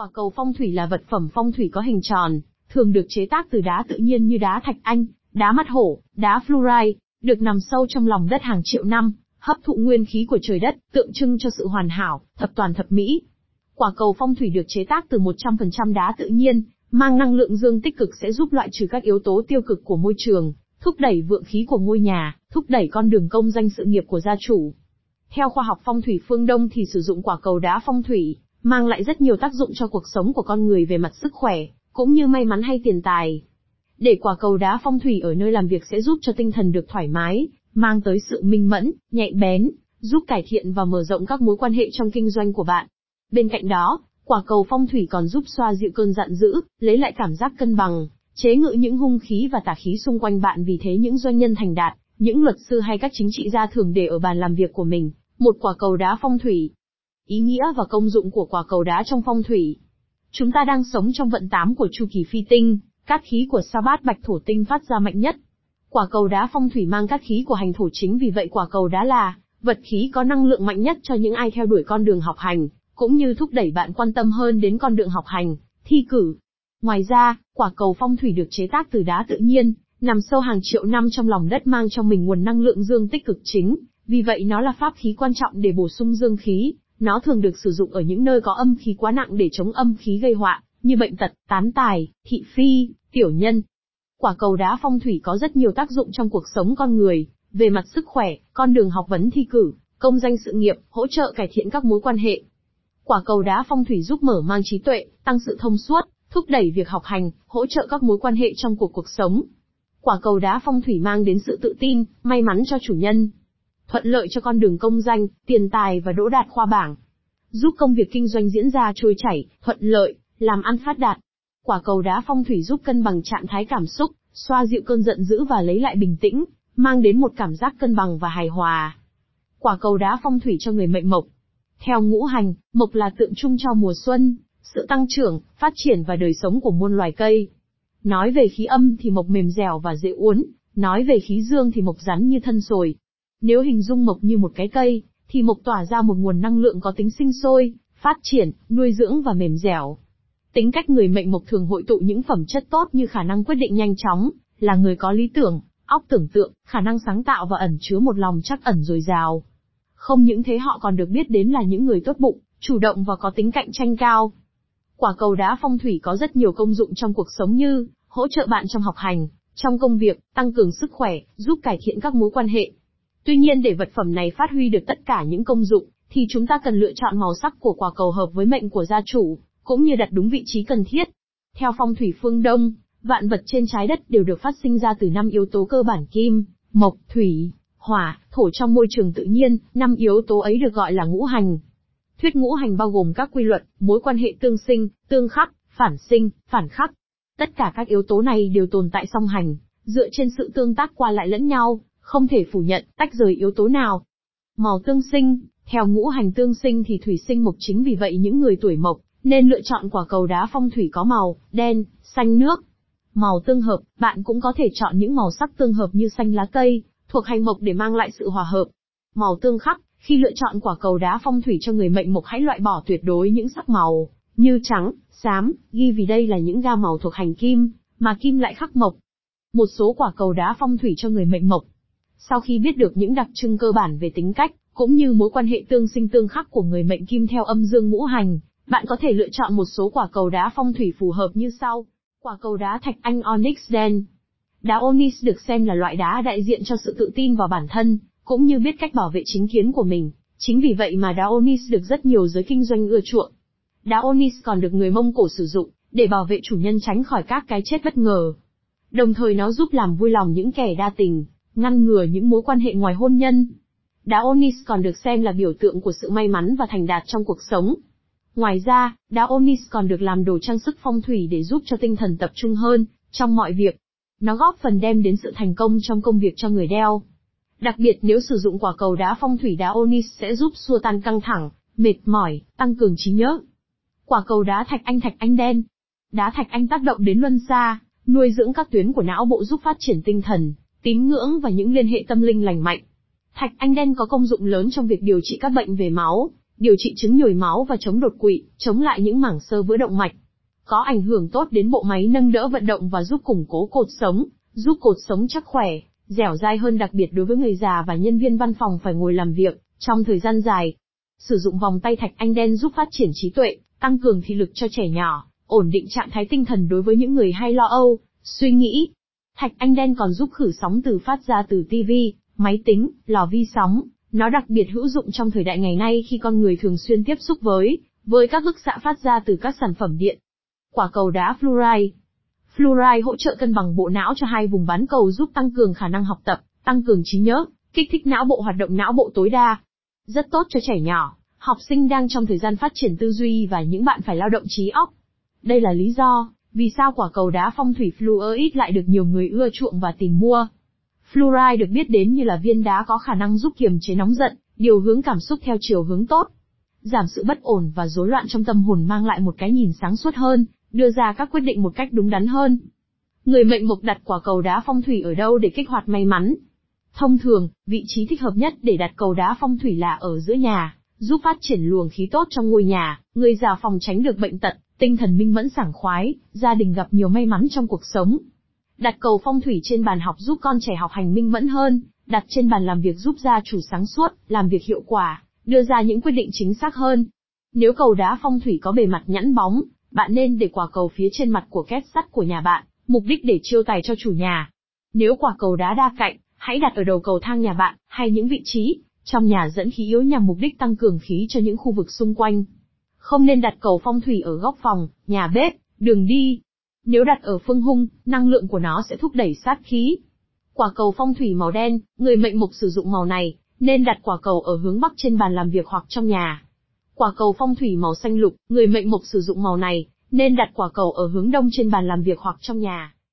Quả cầu phong thủy là vật phẩm phong thủy có hình tròn, thường được chế tác từ đá tự nhiên như đá thạch anh, đá mắt hổ, đá fluorite, được nằm sâu trong lòng đất hàng triệu năm, hấp thụ nguyên khí của trời đất, tượng trưng cho sự hoàn hảo, thập toàn thập mỹ. Quả cầu phong thủy được chế tác từ 100% đá tự nhiên, mang năng lượng dương tích cực sẽ giúp loại trừ các yếu tố tiêu cực của môi trường, thúc đẩy vượng khí của ngôi nhà, thúc đẩy con đường công danh sự nghiệp của gia chủ. Theo khoa học phong thủy phương Đông thì sử dụng quả cầu đá phong thủy, mang lại rất nhiều tác dụng cho cuộc sống của con người về mặt sức khỏe, cũng như may mắn hay tiền tài. Để quả cầu đá phong thủy ở nơi làm việc sẽ giúp cho tinh thần được thoải mái, mang tới sự minh mẫn, nhạy bén, giúp cải thiện và mở rộng các mối quan hệ trong kinh doanh của bạn. Bên cạnh đó, quả cầu phong thủy còn giúp xoa dịu cơn giận dữ, lấy lại cảm giác cân bằng, chế ngự những hung khí và tà khí xung quanh bạn vì thế những doanh nhân thành đạt, những luật sư hay các chính trị gia thường để ở bàn làm việc của mình, một quả cầu đá phong thủy. Ý nghĩa và công dụng của quả cầu đá trong phong thủy. Chúng ta đang sống trong vận tám của chu kỳ phi tinh, cát khí của sa bát bạch thổ tinh phát ra mạnh nhất. Quả cầu đá phong thủy mang cát khí của hành thổ chính vì vậy quả cầu đá là vật khí có năng lượng mạnh nhất cho những ai theo đuổi con đường học hành, cũng như thúc đẩy bạn quan tâm hơn đến con đường học hành, thi cử. Ngoài ra, quả cầu phong thủy được chế tác từ đá tự nhiên, nằm sâu hàng triệu năm trong lòng đất mang trong mình nguồn năng lượng dương tích cực chính, vì vậy nó là pháp khí quan trọng để bổ sung dương khí, nó thường được sử dụng ở những nơi có âm khí quá nặng để chống âm khí gây họa, như bệnh tật, tán tài, thị phi, tiểu nhân. Quả cầu đá phong thủy có rất nhiều tác dụng trong cuộc sống con người, về mặt sức khỏe, con đường học vấn thi cử, công danh sự nghiệp, hỗ trợ cải thiện các mối quan hệ. Quả cầu đá phong thủy giúp mở mang trí tuệ, tăng sự thông suốt, thúc đẩy việc học hành, hỗ trợ các mối quan hệ trong cuộc cuộc sống. Quả cầu đá phong thủy mang đến sự tự tin, may mắn cho chủ nhân, thuận lợi cho con đường công danh, tiền tài và đỗ đạt khoa bảng. Giúp công việc kinh doanh diễn ra trôi chảy, thuận lợi, làm ăn phát đạt. Quả cầu đá phong thủy giúp cân bằng trạng thái cảm xúc, xoa dịu cơn giận dữ và lấy lại bình tĩnh, mang đến một cảm giác cân bằng và hài hòa. Quả cầu đá phong thủy cho người mệnh mộc. Theo ngũ hành, mộc là tượng trưng cho mùa xuân, sự tăng trưởng, phát triển và đời sống của muôn loài cây. Nói về khí âm thì mộc mềm dẻo và dễ uốn, nói về khí dương thì mộc rắn như thân sồi. Nếu hình dung mộc như một cái cây, thì mộc tỏa ra một nguồn năng lượng có tính sinh sôi, phát triển, nuôi dưỡng và mềm dẻo. Tính cách người mệnh mộc thường hội tụ những phẩm chất tốt như khả năng quyết định nhanh chóng, là người có lý tưởng, óc tưởng tượng, khả năng sáng tạo và ẩn chứa một lòng chắc ẩn dồi dào. Không những thế họ còn được biết đến là những người tốt bụng, chủ động và có tính cạnh tranh cao. Quả cầu đá phong thủy có rất nhiều công dụng trong cuộc sống như hỗ trợ bạn trong học hành, trong công việc, tăng cường sức khỏe, giúp cải thiện các mối quan hệ. Tuy nhiên để vật phẩm này phát huy được tất cả những công dụng, thì chúng ta cần lựa chọn màu sắc của quả cầu hợp với mệnh của gia chủ, cũng như đặt đúng vị trí cần thiết. Theo phong thủy phương Đông, vạn vật trên trái đất đều được phát sinh ra từ năm yếu tố cơ bản kim, mộc, thủy, hỏa, thổ trong môi trường tự nhiên, năm yếu tố ấy được gọi là ngũ hành. Thuyết ngũ hành bao gồm các quy luật, mối quan hệ tương sinh, tương khắc, phản sinh, phản khắc. Tất cả các yếu tố này đều tồn tại song hành, dựa trên sự tương tác qua lại lẫn nhau, không thể phủ nhận, tách rời yếu tố nào. Màu tương sinh, theo ngũ hành tương sinh thì thủy sinh mộc chính vì vậy những người tuổi mộc, nên lựa chọn quả cầu đá phong thủy có màu, đen, xanh nước. Màu tương hợp, bạn cũng có thể chọn những màu sắc tương hợp như xanh lá cây, thuộc hành mộc để mang lại sự hòa hợp. Màu tương khắc, khi lựa chọn quả cầu đá phong thủy cho người mệnh mộc hãy loại bỏ tuyệt đối những sắc màu, như trắng, xám, ghi vì đây là những ga màu thuộc hành kim, mà kim lại khắc mộc. Một số quả cầu đá phong thủy cho người mệnh mộc. Sau khi biết được những đặc trưng cơ bản về tính cách, cũng như mối quan hệ tương sinh tương khắc của người mệnh kim theo âm dương ngũ hành, bạn có thể lựa chọn một số quả cầu đá phong thủy phù hợp như sau. Quả cầu đá thạch anh onyx đen. Đá onyx được xem là loại đá đại diện cho sự tự tin vào bản thân, cũng như biết cách bảo vệ chính kiến của mình. Chính vì vậy mà đá onyx được rất nhiều giới kinh doanh ưa chuộng. Đá onyx còn được người Mông Cổ sử dụng, để bảo vệ chủ nhân tránh khỏi các cái chết bất ngờ. Đồng thời nó giúp làm vui lòng những kẻ đa tình, ngăn ngừa những mối quan hệ ngoài hôn nhân. Đá onyx còn được xem là biểu tượng của sự may mắn và thành đạt trong cuộc sống. Ngoài ra, đá onyx còn được làm đồ trang sức phong thủy để giúp cho tinh thần tập trung hơn, trong mọi việc. Nó góp phần đem đến sự thành công trong công việc cho người đeo. Đặc biệt nếu sử dụng quả cầu đá phong thủy đá onyx sẽ giúp xua tan căng thẳng, mệt mỏi, tăng cường trí nhớ. Quả cầu đá thạch anh thạch anh đen. Đá thạch anh tác động đến luân xa, nuôi dưỡng các tuyến của não bộ giúp phát triển tinh thần, tín ngưỡng và những liên hệ tâm linh lành mạnh. Thạch anh đen có công dụng lớn trong việc điều trị các bệnh về máu, điều trị chứng nhồi máu và chống đột quỵ, chống lại những mảng sơ vữa động mạch. Có ảnh hưởng tốt đến bộ máy nâng đỡ vận động và giúp củng cố cột sống, giúp cột sống chắc khỏe, dẻo dai hơn đặc biệt đối với người già và nhân viên văn phòng phải ngồi làm việc trong thời gian dài. Sử dụng vòng tay thạch anh đen giúp phát triển trí tuệ, tăng cường thị lực cho trẻ nhỏ, ổn định trạng thái tinh thần đối với những người hay lo âu, suy nghĩ. Thạch anh đen còn giúp khử sóng từ phát ra từ TV, máy tính, lò vi sóng. Nó đặc biệt hữu dụng trong thời đại ngày nay khi con người thường xuyên tiếp xúc với, với các bức xạ phát ra từ các sản phẩm điện. Quả cầu đá fluoride Fluoride hỗ trợ cân bằng bộ não cho hai vùng bán cầu giúp tăng cường khả năng học tập, tăng cường trí nhớ, kích thích não bộ hoạt động não bộ tối đa. Rất tốt cho trẻ nhỏ, học sinh đang trong thời gian phát triển tư duy và những bạn phải lao động trí óc. Đây là lý do vì sao quả cầu đá phong thủy fluorite lại được nhiều người ưa chuộng và tìm mua. Fluoride được biết đến như là viên đá có khả năng giúp kiềm chế nóng giận, điều hướng cảm xúc theo chiều hướng tốt, giảm sự bất ổn và rối loạn trong tâm hồn mang lại một cái nhìn sáng suốt hơn, đưa ra các quyết định một cách đúng đắn hơn. Người mệnh mộc đặt quả cầu đá phong thủy ở đâu để kích hoạt may mắn? Thông thường, vị trí thích hợp nhất để đặt cầu đá phong thủy là ở giữa nhà, giúp phát triển luồng khí tốt trong ngôi nhà, người già phòng tránh được bệnh tật, tinh thần minh mẫn sảng khoái, gia đình gặp nhiều may mắn trong cuộc sống. Đặt cầu phong thủy trên bàn học giúp con trẻ học hành minh mẫn hơn, đặt trên bàn làm việc giúp gia chủ sáng suốt, làm việc hiệu quả, đưa ra những quyết định chính xác hơn. Nếu cầu đá phong thủy có bề mặt nhẵn bóng, bạn nên để quả cầu phía trên mặt của két sắt của nhà bạn, mục đích để chiêu tài cho chủ nhà. Nếu quả cầu đá đa cạnh, hãy đặt ở đầu cầu thang nhà bạn, hay những vị trí trong nhà dẫn khí yếu nhằm mục đích tăng cường khí cho những khu vực xung quanh. Không nên đặt cầu phong thủy ở góc phòng, nhà bếp, đường đi. Nếu đặt ở phương hung, năng lượng của nó sẽ thúc đẩy sát khí. Quả cầu phong thủy màu đen, người mệnh mộc sử dụng màu này, nên đặt quả cầu ở hướng bắc trên bàn làm việc hoặc trong nhà. Quả cầu phong thủy màu xanh lục, người mệnh mộc sử dụng màu này, nên đặt quả cầu ở hướng đông trên bàn làm việc hoặc trong nhà.